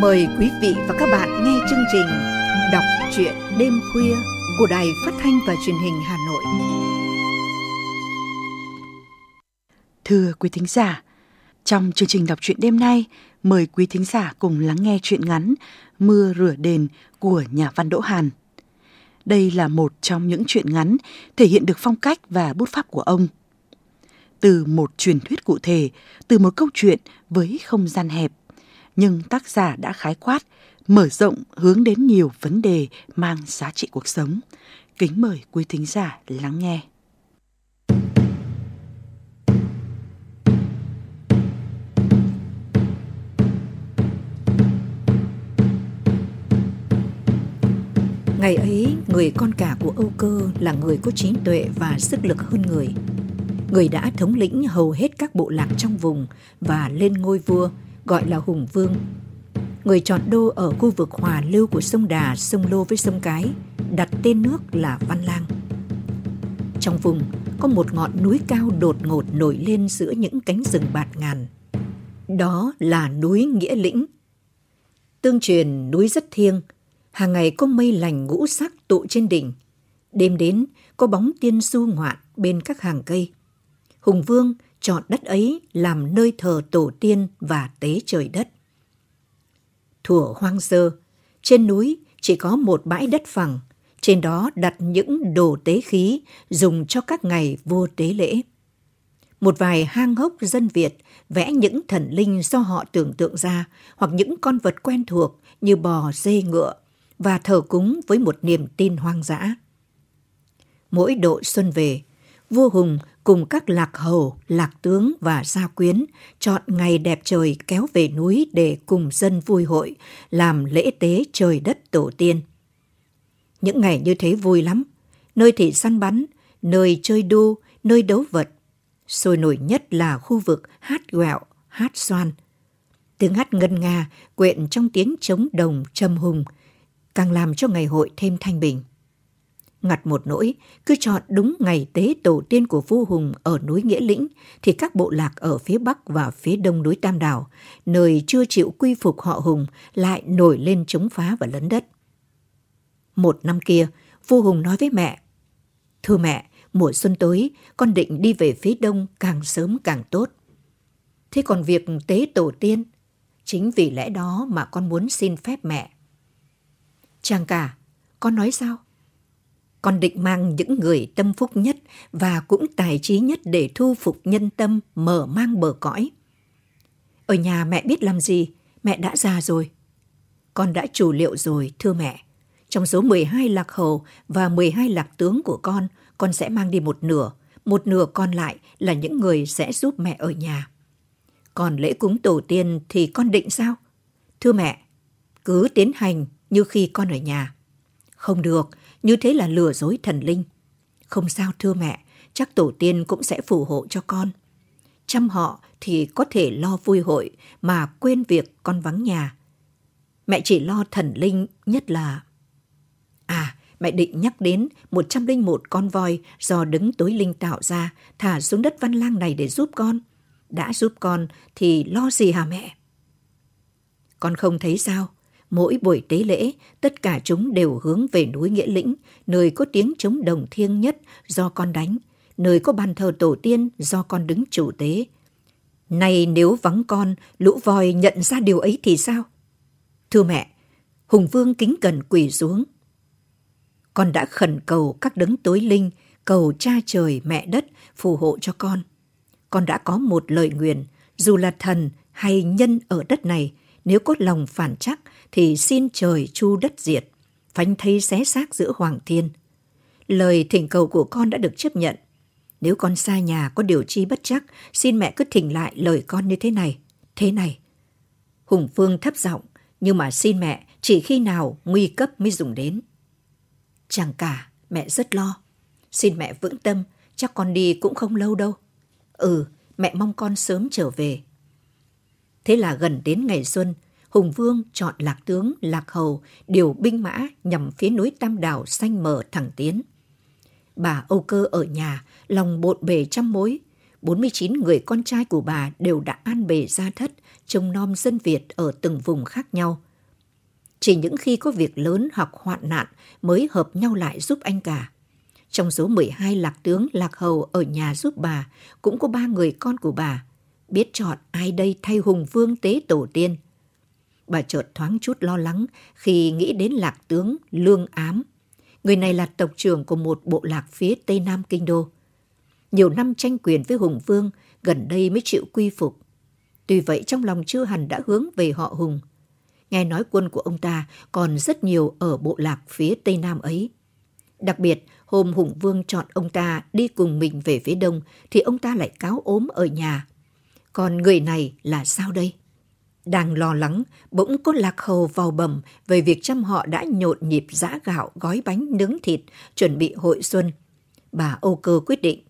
Mời quý vị và các bạn nghe chương trình Đọc truyện đêm khuya của Đài Phát thanh và Truyền hình Hà Nội. Thưa quý thính giả, trong chương trình đọc truyện đêm nay, mời quý thính giả cùng lắng nghe truyện ngắn Mưa rửa đền của nhà văn Đỗ Hàn. Đây là một trong những truyện ngắn thể hiện được phong cách và bút pháp của ông. Từ một truyền thuyết cụ thể, từ một câu chuyện với không gian hẹp, nhưng tác giả đã khái quát, mở rộng hướng đến nhiều vấn đề mang giá trị cuộc sống. Kính mời quý thính giả lắng nghe. Ngày ấy, người con cả của Âu Cơ là người có trí tuệ và sức lực hơn người. Người đã thống lĩnh hầu hết các bộ lạc trong vùng và lên ngôi vua, gọi là Hùng Vương. Người chọn đô ở khu vực hòa lưu của sông Đà, sông Lô với sông Cái, đặt tên nước là Văn Lang. Trong vùng có một ngọn núi cao đột ngột nổi lên giữa những cánh rừng bạt ngàn. Đó là núi Nghĩa Lĩnh. Tương truyền núi rất thiêng, hàng ngày có mây lành ngũ sắc tụ trên đỉnh. Đêm đến có bóng tiên du ngoạn bên các hàng cây. Hùng Vương chọn đất ấy làm nơi thờ tổ tiên và tế trời đất. Thủa hoang sơ, trên núi chỉ có một bãi đất phẳng, trên đó đặt những đồ tế khí dùng cho các ngày vua tế lễ. Một vài hang hốc dân Việt vẽ những thần linh do họ tưởng tượng ra hoặc những con vật quen thuộc như bò, dê, ngựa và thờ cúng với một niềm tin hoang dã. Mỗi độ xuân về, vua Hùng cùng các lạc hầu, lạc tướng và gia quyến chọn ngày đẹp trời kéo về núi để cùng dân vui hội, làm lễ tế trời đất tổ tiên. Những ngày như thế vui lắm, nơi thì săn bắn, nơi chơi đu, nơi đấu vật. Sôi nổi nhất là khu vực hát quẹo, hát xoan. Tiếng hát ngân nga quyện trong tiếng trống đồng trầm hùng, càng làm cho ngày hội thêm thanh bình ngặt một nỗi, cứ chọn đúng ngày tế tổ tiên của vua Hùng ở núi Nghĩa Lĩnh, thì các bộ lạc ở phía bắc và phía đông núi Tam Đảo, nơi chưa chịu quy phục họ Hùng, lại nổi lên chống phá và lấn đất. Một năm kia, vua Hùng nói với mẹ, Thưa mẹ, mùa xuân tới, con định đi về phía đông càng sớm càng tốt. Thế còn việc tế tổ tiên, chính vì lẽ đó mà con muốn xin phép mẹ. Chàng cả, con nói sao? Con định mang những người tâm phúc nhất và cũng tài trí nhất để thu phục nhân tâm mở mang bờ cõi. Ở nhà mẹ biết làm gì, mẹ đã già rồi. Con đã chủ liệu rồi, thưa mẹ. Trong số 12 lạc hầu và 12 lạc tướng của con, con sẽ mang đi một nửa, một nửa còn lại là những người sẽ giúp mẹ ở nhà. Còn lễ cúng tổ tiên thì con định sao? Thưa mẹ, cứ tiến hành như khi con ở nhà. Không được, như thế là lừa dối thần linh. Không sao thưa mẹ, chắc tổ tiên cũng sẽ phù hộ cho con. Chăm họ thì có thể lo vui hội mà quên việc con vắng nhà. Mẹ chỉ lo thần linh nhất là... À, mẹ định nhắc đến 101 con voi do đứng tối linh tạo ra thả xuống đất văn lang này để giúp con. Đã giúp con thì lo gì hả mẹ? Con không thấy sao? Mỗi buổi tế lễ, tất cả chúng đều hướng về núi Nghĩa Lĩnh, nơi có tiếng trống đồng thiêng nhất do con đánh, nơi có bàn thờ tổ tiên do con đứng chủ tế. Này nếu vắng con, lũ voi nhận ra điều ấy thì sao? Thưa mẹ, Hùng Vương kính cần quỳ xuống. Con đã khẩn cầu các đấng tối linh, cầu cha trời mẹ đất phù hộ cho con. Con đã có một lời nguyện, dù là thần hay nhân ở đất này, nếu có lòng phản chắc thì xin trời chu đất diệt, phanh thây xé xác giữa hoàng thiên. Lời thỉnh cầu của con đã được chấp nhận. Nếu con xa nhà có điều chi bất chắc, xin mẹ cứ thỉnh lại lời con như thế này, thế này. Hùng Phương thấp giọng, nhưng mà xin mẹ chỉ khi nào nguy cấp mới dùng đến. Chẳng cả, mẹ rất lo. Xin mẹ vững tâm, chắc con đi cũng không lâu đâu. Ừ, mẹ mong con sớm trở về. Thế là gần đến ngày xuân, Hùng Vương chọn lạc tướng, lạc hầu, điều binh mã nhằm phía núi Tam Đảo xanh mở thẳng tiến. Bà Âu Cơ ở nhà, lòng bộn bề trăm mối. 49 người con trai của bà đều đã an bề gia thất, trông nom dân Việt ở từng vùng khác nhau – Chỉ những khi có việc lớn hoặc hoạn nạn mới hợp nhau lại giúp anh cả. Trong số 12 lạc tướng lạc hầu ở nhà giúp bà, cũng có ba người con của bà. Biết chọn ai đây thay hùng vương tế tổ tiên. Bà chợt thoáng chút lo lắng khi nghĩ đến lạc tướng Lương Ám. Người này là tộc trưởng của một bộ lạc phía tây nam kinh đô. Nhiều năm tranh quyền với Hùng Vương, gần đây mới chịu quy phục. Tuy vậy trong lòng chưa hẳn đã hướng về họ Hùng. Nghe nói quân của ông ta còn rất nhiều ở bộ lạc phía tây nam ấy. Đặc biệt, hôm Hùng Vương chọn ông ta đi cùng mình về phía đông thì ông ta lại cáo ốm ở nhà. Còn người này là sao đây? Đang lo lắng, bỗng có lạc hầu vào bầm về việc trăm họ đã nhộn nhịp giã gạo, gói bánh, nướng thịt, chuẩn bị hội xuân. Bà Âu Cơ quyết định,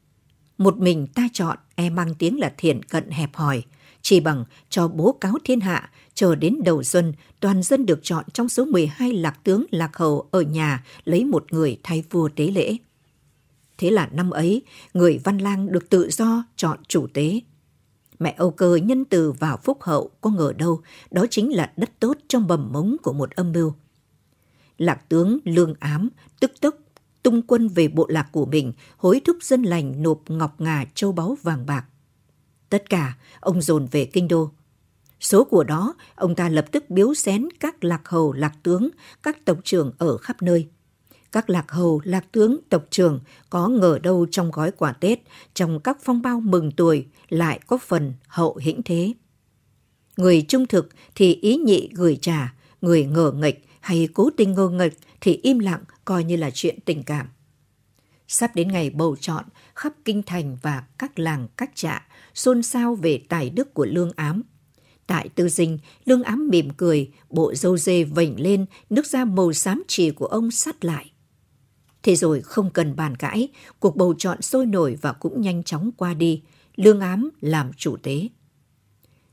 một mình ta chọn e mang tiếng là thiện cận hẹp hòi, chỉ bằng cho bố cáo thiên hạ, chờ đến đầu xuân, toàn dân được chọn trong số 12 lạc tướng lạc hầu ở nhà lấy một người thay vua tế lễ. Thế là năm ấy, người văn lang được tự do chọn chủ tế. Mẹ Âu Cơ nhân từ vào phúc hậu có ngờ đâu, đó chính là đất tốt trong bầm mống của một âm mưu. Lạc tướng lương ám, tức tốc tung quân về bộ lạc của mình, hối thúc dân lành nộp ngọc ngà châu báu vàng bạc. Tất cả, ông dồn về kinh đô. Số của đó, ông ta lập tức biếu xén các lạc hầu, lạc tướng, các tộc trưởng ở khắp nơi. Các lạc hầu, lạc tướng, tộc trưởng có ngờ đâu trong gói quà Tết, trong các phong bao mừng tuổi lại có phần hậu hĩnh thế. Người trung thực thì ý nhị gửi trả, người ngờ nghịch hay cố tình ngờ nghịch thì im lặng coi như là chuyện tình cảm. Sắp đến ngày bầu chọn, khắp kinh thành và các làng các trạ xôn xao về tài đức của lương ám. Tại tư dinh, lương ám mỉm cười, bộ dâu dê vảnh lên, nước da màu xám chỉ của ông sắt lại. Thế rồi không cần bàn cãi, cuộc bầu chọn sôi nổi và cũng nhanh chóng qua đi. Lương ám làm chủ tế.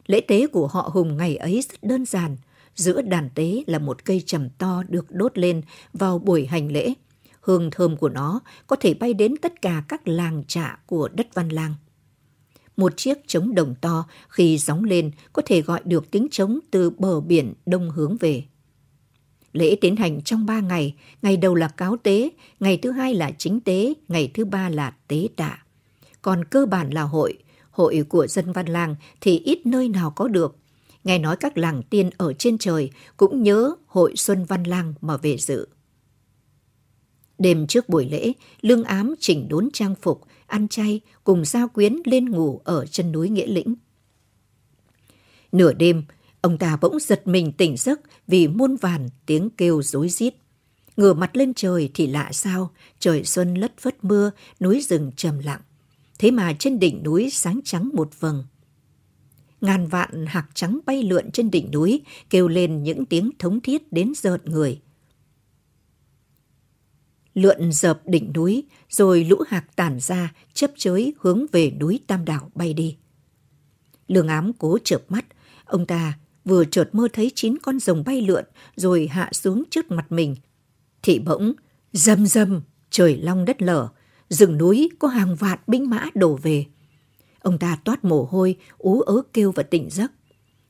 Lễ tế của họ Hùng ngày ấy rất đơn giản. Giữa đàn tế là một cây trầm to được đốt lên vào buổi hành lễ. Hương thơm của nó có thể bay đến tất cả các làng trạ của đất Văn Lang. Một chiếc trống đồng to khi gióng lên có thể gọi được tiếng trống từ bờ biển đông hướng về. Lễ tiến hành trong ba ngày, ngày đầu là cáo tế, ngày thứ hai là chính tế, ngày thứ ba là tế tạ. Còn cơ bản là hội, hội của dân văn làng thì ít nơi nào có được. Nghe nói các làng tiên ở trên trời cũng nhớ hội Xuân Văn Lang mà về dự. Đêm trước buổi lễ, Lương Ám chỉnh đốn trang phục, ăn chay cùng giao quyến lên ngủ ở chân núi Nghĩa Lĩnh. Nửa đêm, ông ta bỗng giật mình tỉnh giấc vì muôn vàn tiếng kêu rối rít. Ngửa mặt lên trời thì lạ sao, trời xuân lất phất mưa, núi rừng trầm lặng. Thế mà trên đỉnh núi sáng trắng một vầng. Ngàn vạn hạc trắng bay lượn trên đỉnh núi, kêu lên những tiếng thống thiết đến rợn người – lượn dợp đỉnh núi, rồi lũ hạc tản ra, chấp chới hướng về núi Tam Đảo bay đi. Lương ám cố chợp mắt, ông ta vừa chợt mơ thấy chín con rồng bay lượn rồi hạ xuống trước mặt mình. Thì bỗng, dầm dầm, trời long đất lở, rừng núi có hàng vạn binh mã đổ về. Ông ta toát mồ hôi, ú ớ kêu và tỉnh giấc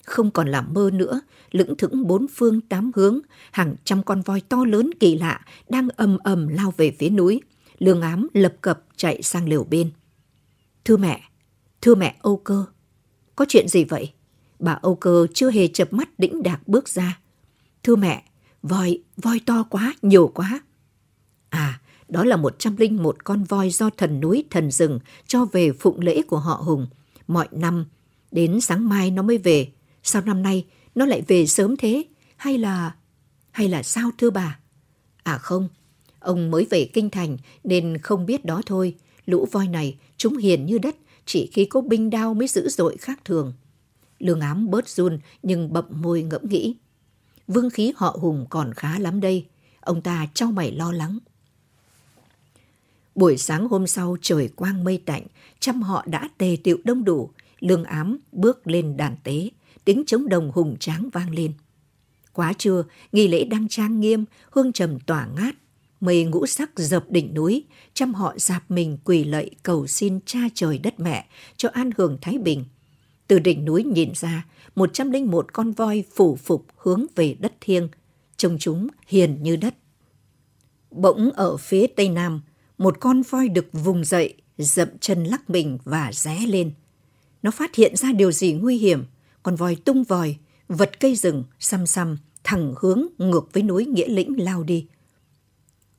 không còn làm mơ nữa, lững thững bốn phương tám hướng, hàng trăm con voi to lớn kỳ lạ đang ầm ầm lao về phía núi. Lương ám lập cập chạy sang lều bên. Thưa mẹ, thưa mẹ Âu Cơ, có chuyện gì vậy? Bà Âu Cơ chưa hề chập mắt đĩnh đạc bước ra. Thưa mẹ, voi, voi to quá, nhiều quá. À, đó là một trăm linh một con voi do thần núi thần rừng cho về phụng lễ của họ Hùng. Mọi năm, đến sáng mai nó mới về. Sao năm nay nó lại về sớm thế? Hay là... Hay là sao thưa bà? À không, ông mới về kinh thành nên không biết đó thôi. Lũ voi này chúng hiền như đất, chỉ khi có binh đao mới dữ dội khác thường. Lương ám bớt run nhưng bậm môi ngẫm nghĩ. Vương khí họ hùng còn khá lắm đây. Ông ta trao mày lo lắng. Buổi sáng hôm sau trời quang mây tạnh, trăm họ đã tề tiệu đông đủ. Lương ám bước lên đàn tế, tiếng trống đồng hùng tráng vang lên. Quá trưa, nghi lễ đang trang nghiêm, hương trầm tỏa ngát. Mây ngũ sắc dập đỉnh núi, trăm họ dạp mình quỳ lạy cầu xin cha trời đất mẹ cho an hưởng Thái Bình. Từ đỉnh núi nhìn ra, một trăm linh một con voi phủ phục hướng về đất thiêng. trông chúng hiền như đất. Bỗng ở phía tây nam, một con voi được vùng dậy, dậm chân lắc mình và ré lên. Nó phát hiện ra điều gì nguy hiểm, con voi tung vòi, vật cây rừng, xăm xăm, thẳng hướng ngược với núi Nghĩa Lĩnh lao đi.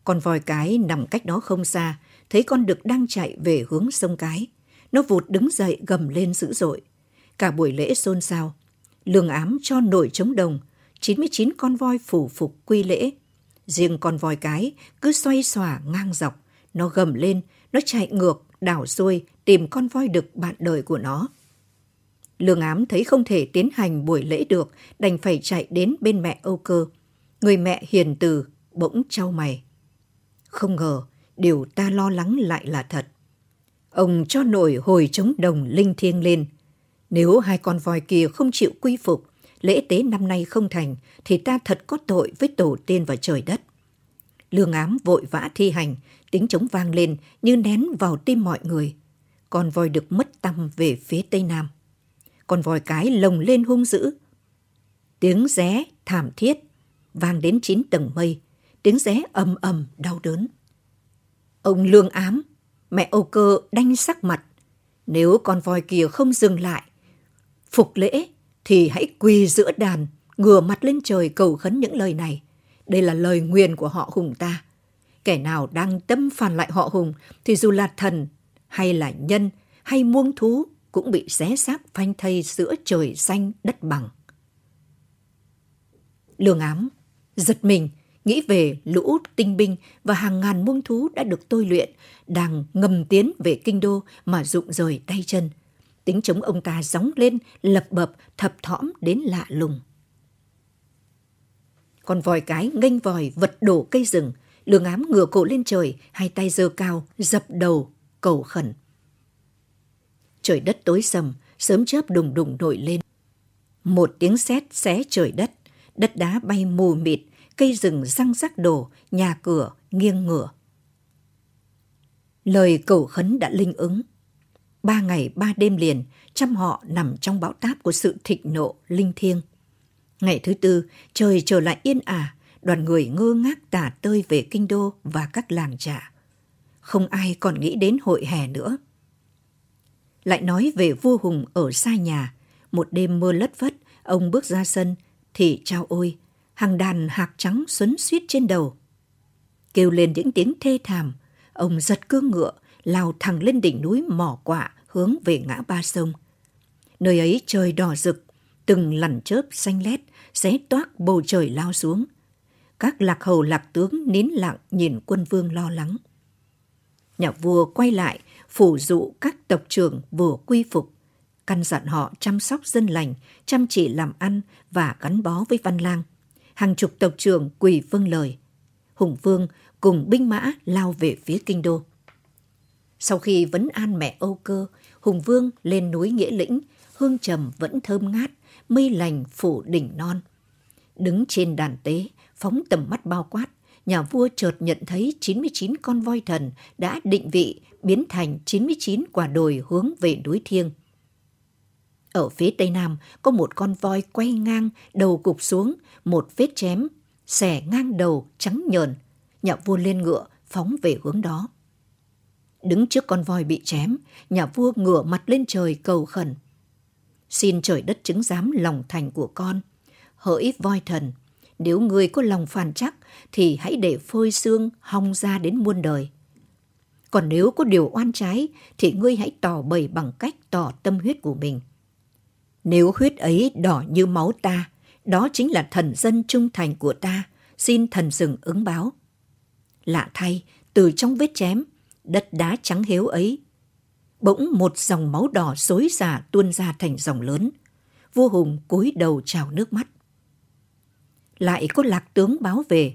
Con voi cái nằm cách đó không xa, thấy con đực đang chạy về hướng sông cái. Nó vụt đứng dậy gầm lên dữ dội. Cả buổi lễ xôn xao. Lương ám cho nổi trống đồng, 99 con voi phủ phục quy lễ. Riêng con voi cái cứ xoay xòa ngang dọc, nó gầm lên, nó chạy ngược, đảo xuôi tìm con voi đực bạn đời của nó. Lương ám thấy không thể tiến hành buổi lễ được, đành phải chạy đến bên mẹ Âu Cơ. Người mẹ hiền từ, bỗng trao mày. Không ngờ, điều ta lo lắng lại là thật. Ông cho nổi hồi chống đồng linh thiêng lên. Nếu hai con voi kia không chịu quy phục, lễ tế năm nay không thành, thì ta thật có tội với tổ tiên và trời đất. Lương ám vội vã thi hành, tiếng trống vang lên như nén vào tim mọi người. Con voi được mất tâm về phía tây nam. Con voi cái lồng lên hung dữ. Tiếng ré thảm thiết vang đến chín tầng mây, tiếng ré ầm ầm đau đớn. Ông lương ám, mẹ Âu Cơ đanh sắc mặt. Nếu con voi kia không dừng lại, phục lễ thì hãy quỳ giữa đàn, ngửa mặt lên trời cầu khấn những lời này. Đây là lời nguyền của họ Hùng ta. Kẻ nào đang tâm phản lại họ Hùng thì dù là thần hay là nhân hay muông thú cũng bị xé xác phanh thây giữa trời xanh đất bằng. Lương ám giật mình nghĩ về lũ tinh binh và hàng ngàn muông thú đã được tôi luyện, đang ngầm tiến về kinh đô mà rụng rời tay chân. Tính chống ông ta gióng lên, lập bập, thập thõm đến lạ lùng. Con vòi cái nghênh vòi vật đổ cây rừng, lương ám ngửa cổ lên trời, hai tay giơ cao, dập đầu, cầu khẩn. Trời đất tối sầm, sớm chớp đùng đùng nổi lên. Một tiếng sét xé trời đất, đất đá bay mù mịt, cây rừng răng rắc đổ, nhà cửa nghiêng ngửa. Lời cầu khấn đã linh ứng. Ba ngày ba đêm liền, trăm họ nằm trong bão táp của sự thịnh nộ linh thiêng. Ngày thứ tư, trời trở lại yên ả, đoàn người ngơ ngác tả tơi về kinh đô và các làng trạ Không ai còn nghĩ đến hội hè nữa. Lại nói về vua Hùng ở xa nhà, một đêm mưa lất vất, ông bước ra sân, thì trao ôi, hàng đàn hạc trắng xuấn suýt trên đầu. Kêu lên những tiếng thê thảm, ông giật cương ngựa, lao thẳng lên đỉnh núi mỏ quạ hướng về ngã ba sông. Nơi ấy trời đỏ rực, từng lằn chớp xanh lét, xé toác bầu trời lao xuống. Các lạc hầu lạc tướng nín lặng nhìn quân vương lo lắng. Nhà vua quay lại, phủ dụ các tộc trưởng vừa quy phục, căn dặn họ chăm sóc dân lành, chăm chỉ làm ăn và gắn bó với văn lang. Hàng chục tộc trưởng quỳ vâng lời. Hùng Vương cùng binh mã lao về phía kinh đô. Sau khi vấn an mẹ Âu Cơ, Hùng Vương lên núi Nghĩa Lĩnh, hương trầm vẫn thơm ngát, mây lành phủ đỉnh non. Đứng trên đàn tế, phóng tầm mắt bao quát, nhà vua chợt nhận thấy 99 con voi thần đã định vị biến thành 99 quả đồi hướng về núi thiêng. Ở phía tây nam có một con voi quay ngang, đầu cụp xuống, một vết chém, xẻ ngang đầu trắng nhờn. Nhà vua lên ngựa, phóng về hướng đó. Đứng trước con voi bị chém, nhà vua ngửa mặt lên trời cầu khẩn. Xin trời đất chứng giám lòng thành của con. Hỡi voi thần, nếu người có lòng phản chắc thì hãy để phơi xương hong ra đến muôn đời. Còn nếu có điều oan trái thì ngươi hãy tỏ bày bằng cách tỏ tâm huyết của mình. Nếu huyết ấy đỏ như máu ta, đó chính là thần dân trung thành của ta, xin thần rừng ứng báo. Lạ thay, từ trong vết chém, đất đá trắng héo ấy, bỗng một dòng máu đỏ xối xả tuôn ra thành dòng lớn. Vua Hùng cúi đầu trào nước mắt. Lại có lạc tướng báo về.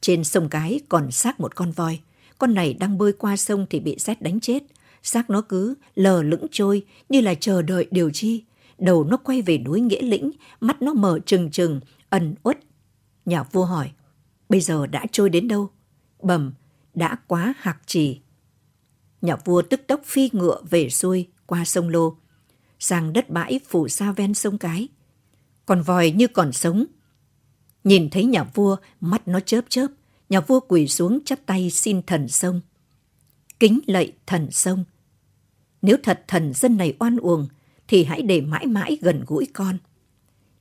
Trên sông Cái còn xác một con voi. Con này đang bơi qua sông thì bị xét đánh chết. Xác nó cứ lờ lững trôi như là chờ đợi điều chi. Đầu nó quay về núi Nghĩa Lĩnh, mắt nó mở trừng trừng, ẩn uất. Nhà vua hỏi, bây giờ đã trôi đến đâu? Bẩm, đã quá hạc trì. Nhà vua tức tốc phi ngựa về xuôi qua sông Lô, sang đất bãi phủ sa ven sông Cái. Còn vòi như còn sống. Nhìn thấy nhà vua, mắt nó chớp chớp, nhà vua quỳ xuống chắp tay xin thần sông. Kính lạy thần sông. Nếu thật thần dân này oan uổng, thì hãy để mãi mãi gần gũi con.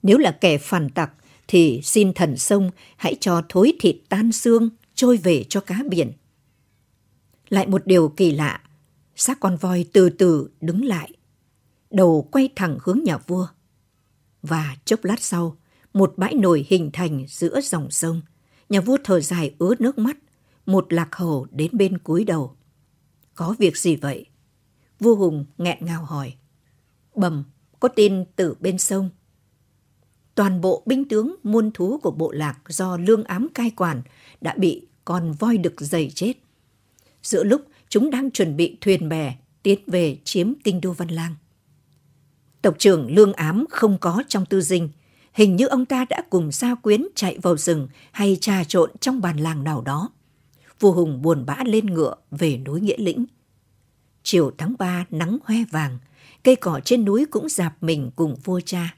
Nếu là kẻ phản tặc, thì xin thần sông hãy cho thối thịt tan xương trôi về cho cá biển. Lại một điều kỳ lạ, xác con voi từ từ đứng lại, đầu quay thẳng hướng nhà vua. Và chốc lát sau, một bãi nổi hình thành giữa dòng sông. Nhà vua thở dài ướt nước mắt, một lạc hầu đến bên cúi đầu. Có việc gì vậy? Vua Hùng nghẹn ngào hỏi. Bầm, có tin từ bên sông. Toàn bộ binh tướng muôn thú của bộ lạc do lương ám cai quản đã bị con voi đực dày chết. Giữa lúc chúng đang chuẩn bị thuyền bè tiến về chiếm kinh đô Văn Lang. Tộc trưởng lương ám không có trong tư dinh. Hình như ông ta đã cùng gia quyến chạy vào rừng hay trà trộn trong bàn làng nào đó. Vua Hùng buồn bã lên ngựa về núi Nghĩa Lĩnh. Chiều tháng 3 nắng hoe vàng, cây cỏ trên núi cũng dạp mình cùng vua cha.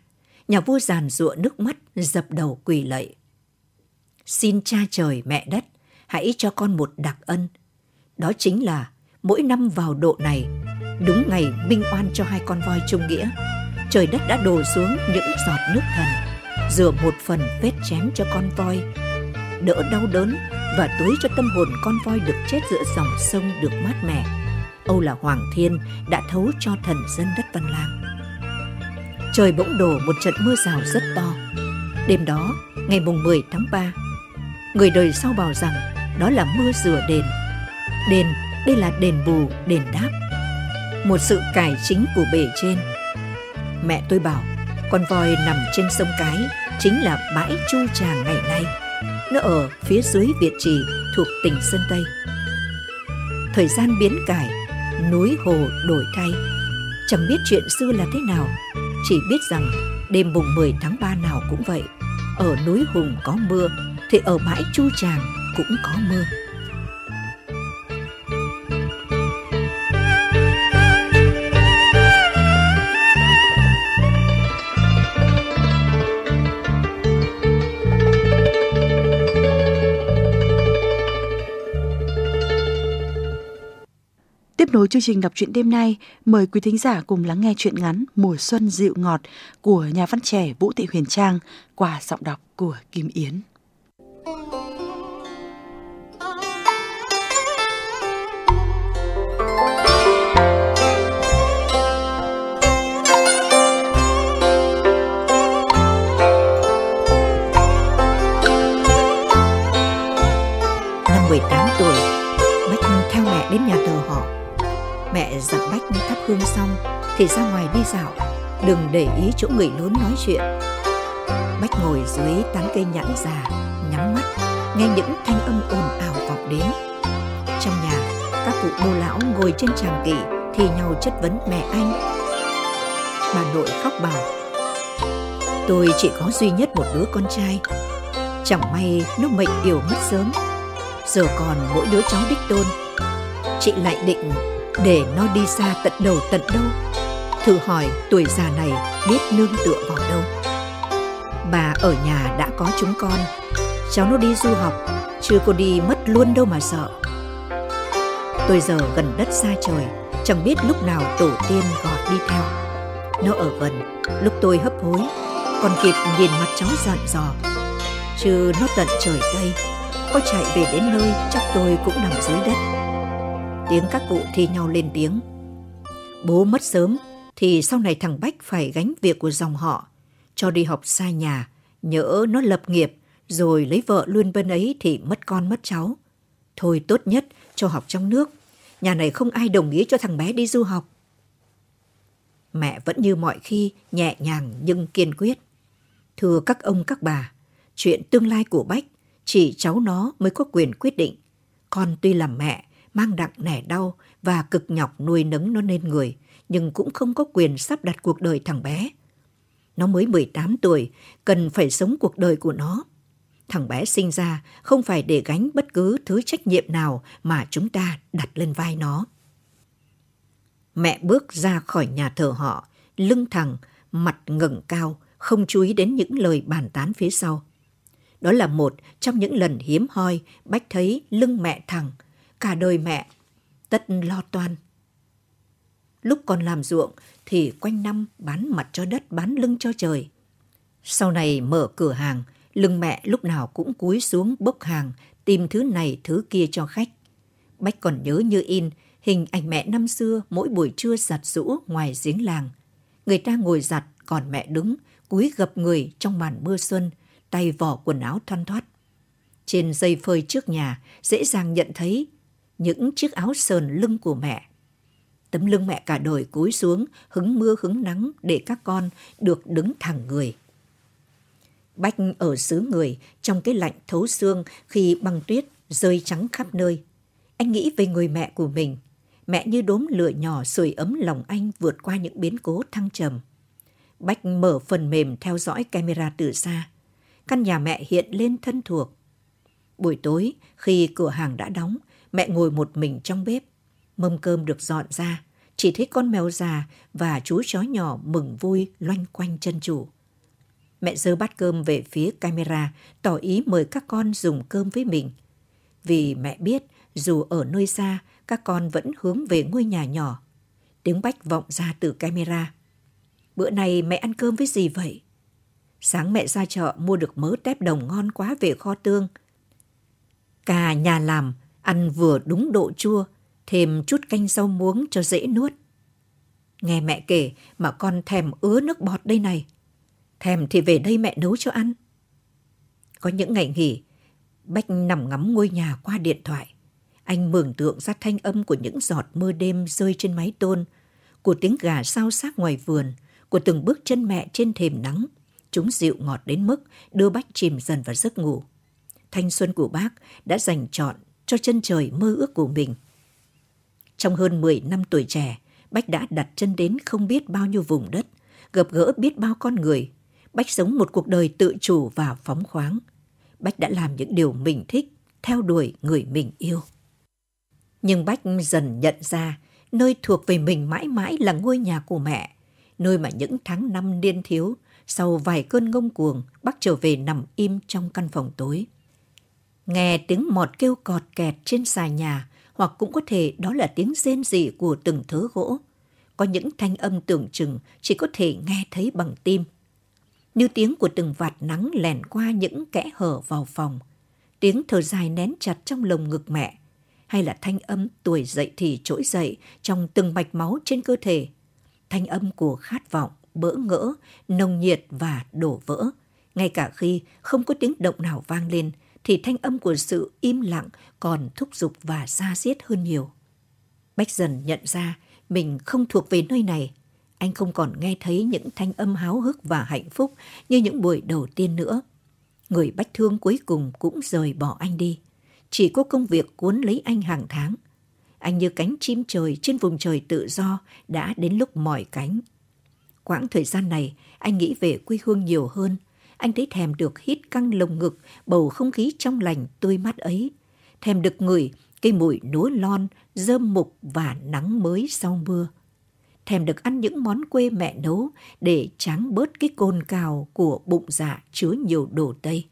Nhà vua giàn ruộng nước mắt, dập đầu quỳ lạy. Xin cha trời mẹ đất, hãy cho con một đặc ân. Đó chính là mỗi năm vào độ này, đúng ngày minh oan cho hai con voi trung nghĩa, trời đất đã đổ xuống những giọt nước thần, rửa một phần vết chém cho con voi, đỡ đau đớn và tưới cho tâm hồn con voi được chết giữa dòng sông được mát mẻ. Âu là Hoàng Thiên đã thấu cho thần dân đất Văn Lang. Trời bỗng đổ một trận mưa rào rất to. Đêm đó, ngày mùng 10 tháng 3, người đời sau bảo rằng đó là mưa rửa đền. Đền, đây là đền bù, đền đáp. Một sự cải chính của bể trên. Mẹ tôi bảo, con voi nằm trên sông Cái chính là bãi Chu Tràng ngày nay. Nó ở phía dưới Việt Trì thuộc tỉnh Sơn Tây. Thời gian biến cải, núi hồ đổi thay. Chẳng biết chuyện xưa là thế nào, chỉ biết rằng đêm mùng 10 tháng 3 nào cũng vậy. Ở núi Hùng có mưa, thì ở bãi Chu Tràng cũng có mưa. Tiếp nối chương trình đọc truyện đêm nay, mời quý thính giả cùng lắng nghe truyện ngắn Mùa xuân dịu ngọt của nhà văn trẻ Vũ Thị Huyền Trang qua giọng đọc của Kim Yến. Năm 18 tuổi, Bách theo mẹ đến nhà thờ họ. Mẹ dặn Bách thắp hương xong thì ra ngoài đi dạo, đừng để ý chỗ người lớn nói chuyện. Bách ngồi dưới tán cây nhãn già, nhắm mắt, nghe những thanh âm ồn ào vọng đến. Trong nhà, các cụ bô lão ngồi trên tràng kỷ thì nhau chất vấn mẹ anh. Bà nội khóc bảo, tôi chỉ có duy nhất một đứa con trai. Chẳng may nó mệnh yểu mất sớm, giờ còn mỗi đứa cháu đích tôn. Chị lại định để nó đi xa tận đầu tận đâu. Thử hỏi tuổi già này biết nương tựa vào đâu. Bà ở nhà đã có chúng con, cháu nó đi du học, chưa có đi mất luôn đâu mà sợ. Tôi giờ gần đất xa trời, chẳng biết lúc nào tổ tiên gọi đi theo. Nó ở gần, lúc tôi hấp hối, còn kịp nhìn mặt cháu dặn dò. Chứ nó tận trời Tây, có chạy về đến nơi chắc tôi cũng nằm dưới đất. Tiếng các cụ thi nhau lên tiếng. Bố mất sớm thì sau này thằng Bách phải gánh việc của dòng họ, cho đi học xa nhà, nhỡ nó lập nghiệp rồi lấy vợ luôn bên ấy thì mất con mất cháu. Thôi tốt nhất cho học trong nước, nhà này không ai đồng ý cho thằng bé đi du học. Mẹ vẫn như mọi khi nhẹ nhàng nhưng kiên quyết. Thưa các ông các bà, chuyện tương lai của Bách chỉ cháu nó mới có quyền quyết định. Con tuy là mẹ, mang nặng nẻ đau và cực nhọc nuôi nấng nó nên người, nhưng cũng không có quyền sắp đặt cuộc đời thằng bé. Nó mới 18 tuổi, cần phải sống cuộc đời của nó. Thằng bé sinh ra không phải để gánh bất cứ thứ trách nhiệm nào mà chúng ta đặt lên vai nó. Mẹ bước ra khỏi nhà thờ họ, lưng thẳng, mặt ngẩng cao, không chú ý đến những lời bàn tán phía sau. Đó là một trong những lần hiếm hoi Bách thấy lưng mẹ thẳng, cả đời mẹ, tất lo toan. Lúc còn làm ruộng thì quanh năm bán mặt cho đất, bán lưng cho trời. Sau này mở cửa hàng, lưng mẹ lúc nào cũng cúi xuống bốc hàng, tìm thứ này thứ kia cho khách. Bách còn nhớ như in hình ảnh mẹ năm xưa mỗi buổi trưa giặt rũ ngoài giếng làng. Người ta ngồi giặt, còn mẹ đứng, cúi gập người trong màn mưa xuân, tay vỏ quần áo thoăn thoắt. Trên dây phơi trước nhà, dễ dàng nhận thấy những chiếc áo sờn lưng của mẹ. Tấm lưng mẹ cả đời cúi xuống, hứng mưa hứng nắng để các con được đứng thẳng người. Bách ở xứ người, trong cái lạnh thấu xương khi băng tuyết rơi trắng khắp nơi. Anh nghĩ về người mẹ của mình. Mẹ như đốm lửa nhỏ sưởi ấm lòng anh vượt qua những biến cố thăng trầm. Bách mở phần mềm theo dõi camera từ xa. Căn nhà mẹ hiện lên thân thuộc. Buổi tối, khi cửa hàng đã đóng, mẹ ngồi một mình trong bếp. Mâm cơm được dọn ra, chỉ thấy con mèo già và chú chó nhỏ mừng vui loanh quanh chân chủ. Mẹ giơ bát cơm về phía camera, tỏ ý mời các con dùng cơm với mình. Vì mẹ biết, dù ở nơi xa, các con vẫn hướng về ngôi nhà nhỏ. Tiếng bách vọng ra từ camera. Bữa nay mẹ ăn cơm với gì vậy? Sáng mẹ ra chợ mua được mớ tép đồng ngon quá về kho tương. Cà nhà làm, ăn vừa đúng độ chua, thêm chút canh rau muống cho dễ nuốt. Nghe mẹ kể mà con thèm ứa nước bọt đây này. Thèm thì về đây mẹ nấu cho ăn. Có những ngày nghỉ, Bách nằm ngắm ngôi nhà qua điện thoại. Anh mường tượng ra thanh âm của những giọt mưa đêm rơi trên mái tôn, của tiếng gà sao xác ngoài vườn, của từng bước chân mẹ trên thềm nắng. Chúng dịu ngọt đến mức đưa Bách chìm dần vào giấc ngủ. Thanh xuân của bác đã dành trọn cho chân trời mơ ước của mình. Trong hơn 10 năm tuổi trẻ, Bách đã đặt chân đến không biết bao nhiêu vùng đất, gặp gỡ biết bao con người. Bách sống một cuộc đời tự chủ và phóng khoáng. Bách đã làm những điều mình thích, theo đuổi người mình yêu. Nhưng Bách dần nhận ra nơi thuộc về mình mãi mãi là ngôi nhà của mẹ, nơi mà những tháng năm niên thiếu, sau vài cơn ngông cuồng, bác trở về nằm im trong căn phòng tối. Nghe tiếng mọt kêu cọt kẹt trên xà nhà, hoặc cũng có thể đó là tiếng rên rỉ của từng thớ gỗ. Có những thanh âm tưởng chừng chỉ có thể nghe thấy bằng tim. Như tiếng của từng vạt nắng lèn qua những kẽ hở vào phòng. Tiếng thở dài nén chặt trong lồng ngực mẹ. Hay là thanh âm tuổi dậy thì trỗi dậy trong từng mạch máu trên cơ thể. Thanh âm của khát vọng, bỡ ngỡ, nồng nhiệt và đổ vỡ. Ngay cả khi không có tiếng động nào vang lên, thì thanh âm của sự im lặng còn thúc giục và xa xiết hơn nhiều. Bách dần nhận ra mình không thuộc về nơi này. Anh không còn nghe thấy những thanh âm háo hức và hạnh phúc như những buổi đầu tiên nữa. Người Bách thương cuối cùng cũng rời bỏ anh đi. Chỉ có công việc cuốn lấy anh hàng tháng. Anh như cánh chim trời trên vùng trời tự do đã đến lúc mỏi cánh. Quãng thời gian này, anh nghĩ về quê hương nhiều hơn – anh thấy thèm được hít căng lồng ngực bầu không khí trong lành tươi mát ấy. Thèm được ngửi cây mùi núa lon, rơm mục và nắng mới sau mưa. Thèm được ăn những món quê mẹ nấu để tráng bớt cái cồn cào của bụng dạ chứa nhiều đồ tây.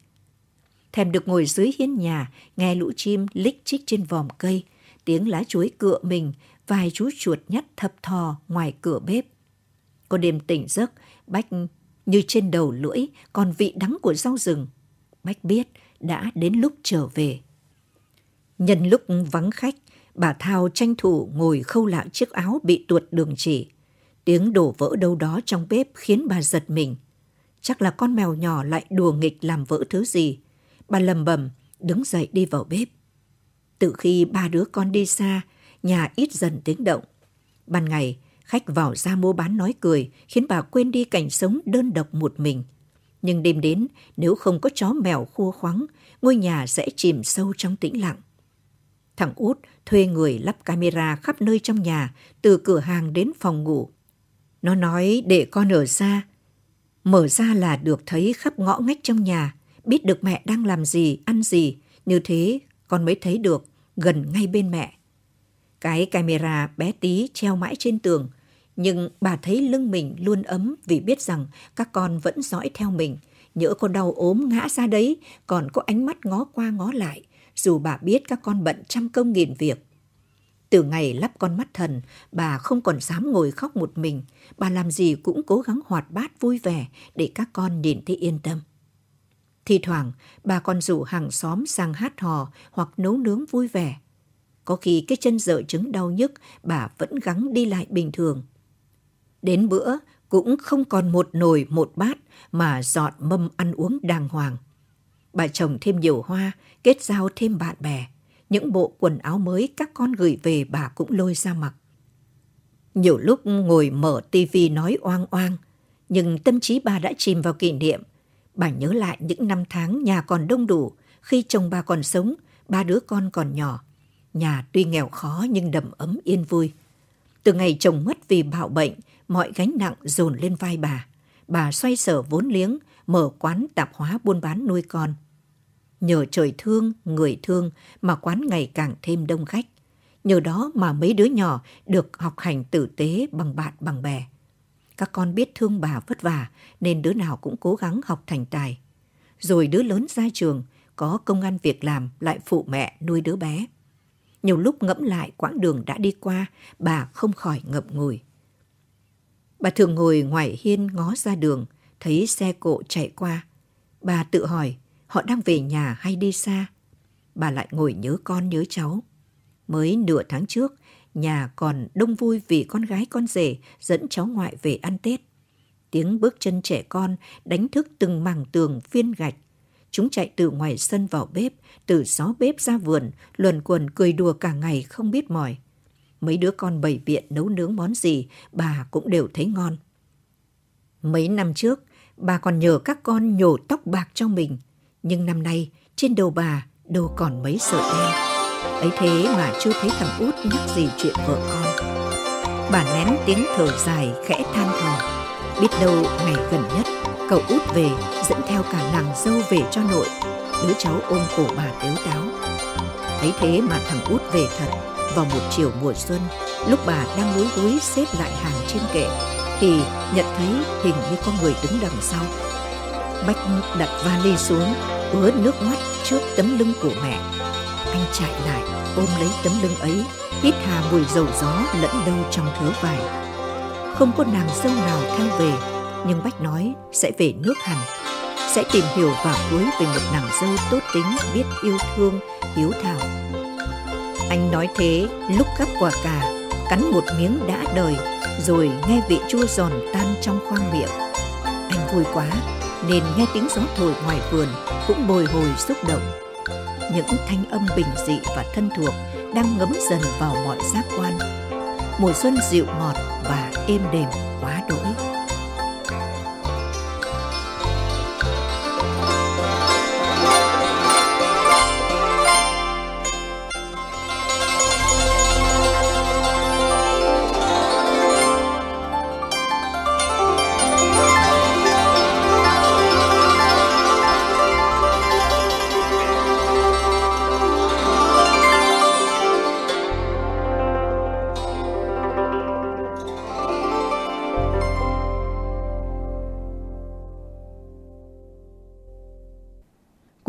Thèm được ngồi dưới hiên nhà, nghe lũ chim lích chích trên vòm cây, tiếng lá chuối cựa mình, vài chú chuột nhắt thập thò ngoài cửa bếp. Có đêm tỉnh giấc, Bách như trên đầu lưỡi còn vị đắng của rau rừng. Bách biết đã đến lúc trở về. Nhân lúc vắng khách, bà Thao tranh thủ ngồi khâu lại chiếc áo bị tuột đường chỉ. Tiếng đổ vỡ đâu đó trong bếp khiến bà giật mình. Chắc là con mèo nhỏ lại đùa nghịch làm vỡ thứ gì. Bà lầm bầm, đứng dậy đi vào bếp. Từ khi ba đứa con đi xa, nhà ít dần tiếng động. Ban ngày, Khách vào ra mua bán nói cười khiến bà quên đi cảnh sống đơn độc một mình. Nhưng đêm đến, nếu không có chó mèo khua khoắng, ngôi nhà sẽ chìm sâu trong tĩnh lặng. Thằng út thuê người lắp camera khắp nơi trong nhà, từ cửa hàng đến phòng ngủ. Nó nói để con ở xa. Mở ra là được thấy khắp ngõ ngách trong nhà, biết được mẹ đang làm gì, ăn gì. Như thế con mới thấy được, gần ngay bên mẹ. Cái camera bé tí treo mãi trên tường, nhưng bà thấy lưng mình luôn ấm vì biết rằng các con vẫn dõi theo mình, nhỡ con đau ốm ngã ra đấy, còn có ánh mắt ngó qua ngó lại, dù bà biết các con bận trăm công nghìn việc. Từ ngày lắp con mắt thần, bà không còn dám ngồi khóc một mình, bà làm gì cũng cố gắng hoạt bát vui vẻ để các con nhìn thấy yên tâm. Thì thoảng, bà còn rủ hàng xóm sang hát hò hoặc nấu nướng vui vẻ. Có khi cái chân dở chứng đau nhức, bà vẫn gắng đi lại bình thường. Đến bữa, cũng không còn một nồi một bát mà dọn mâm ăn uống đàng hoàng. Bà trồng thêm nhiều hoa, kết giao thêm bạn bè. Những bộ quần áo mới các con gửi về bà cũng lôi ra mặc. Nhiều lúc ngồi mở tivi nói oang oang, nhưng tâm trí bà đã chìm vào kỷ niệm. Bà nhớ lại những năm tháng nhà còn đông đủ, khi chồng bà còn sống, ba đứa con còn nhỏ. Nhà tuy nghèo khó nhưng đầm ấm yên vui. Từ ngày chồng mất vì bạo bệnh, mọi gánh nặng dồn lên vai bà. Bà xoay sở vốn liếng, mở quán tạp hóa buôn bán nuôi con. Nhờ trời thương, người thương mà quán ngày càng thêm đông khách. Nhờ đó mà mấy đứa nhỏ được học hành tử tế bằng bạn bằng bè. Các con biết thương bà vất vả nên đứa nào cũng cố gắng học thành tài. Rồi đứa lớn ra trường, có công ăn việc làm lại phụ mẹ nuôi đứa bé. Nhiều lúc ngẫm lại quãng đường đã đi qua, bà không khỏi ngậm ngùi. Bà thường ngồi ngoài hiên ngó ra đường, thấy xe cộ chạy qua. Bà tự hỏi, họ đang về nhà hay đi xa? Bà lại ngồi nhớ con nhớ cháu. Mới nửa tháng trước, nhà còn đông vui vì con gái con rể dẫn cháu ngoại về ăn Tết. Tiếng bước chân trẻ con đánh thức từng mảng tường viên gạch. Chúng chạy từ ngoài sân vào bếp, từ xó bếp ra vườn, luồn quẩn cười đùa cả ngày không biết mỏi. Mấy đứa con bày biện nấu nướng món gì, bà cũng đều thấy ngon. Mấy năm trước, bà còn nhờ các con nhổ tóc bạc cho mình. Nhưng năm nay, trên đầu bà đâu còn mấy sợi đen. Ấy thế mà chưa thấy thằng út nhắc gì chuyện vợ con. Bà nén tiếng thở dài khẽ than thở. Biết đâu ngày gần nhất, cậu út về dẫn theo cả nàng dâu về cho nội. Đứa cháu ôm cổ bà tiếu táo. Ấy thế mà thằng út về thật vào một chiều mùa xuân, lúc bà đang lúi húi xếp lại hàng trên kệ, thì nhận thấy hình như có người đứng đằng sau. Bách đặt vali xuống, ứa nước mắt trước tấm lưng của mẹ. Anh chạy lại, ôm lấy tấm lưng ấy, hít hà mùi dầu gió lẫn đâu trong thớ vải. Không có nàng dâu nào theo về, nhưng Bách nói sẽ về nước hẳn, sẽ tìm hiểu và cưới về một nàng dâu tốt tính, biết yêu thương, hiếu thảo. Anh nói thế lúc gắp quả cà, cắn một miếng đã đời, rồi nghe vị chua giòn tan trong khoang miệng. Anh vui quá, nên nghe tiếng gió thổi ngoài vườn cũng bồi hồi xúc động. Những thanh âm bình dị và thân thuộc đang ngấm dần vào mọi giác quan. Mùa xuân dịu ngọt và êm đềm quá đỗi.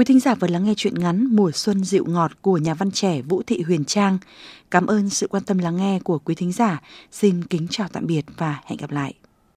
Quý thính giả vừa lắng nghe chuyện ngắn Mùa xuân dịu ngọt của nhà văn trẻ Vũ Thị Huyền Trang. Cảm ơn sự quan tâm lắng nghe của quý thính giả. Xin kính chào tạm biệt và hẹn gặp lại.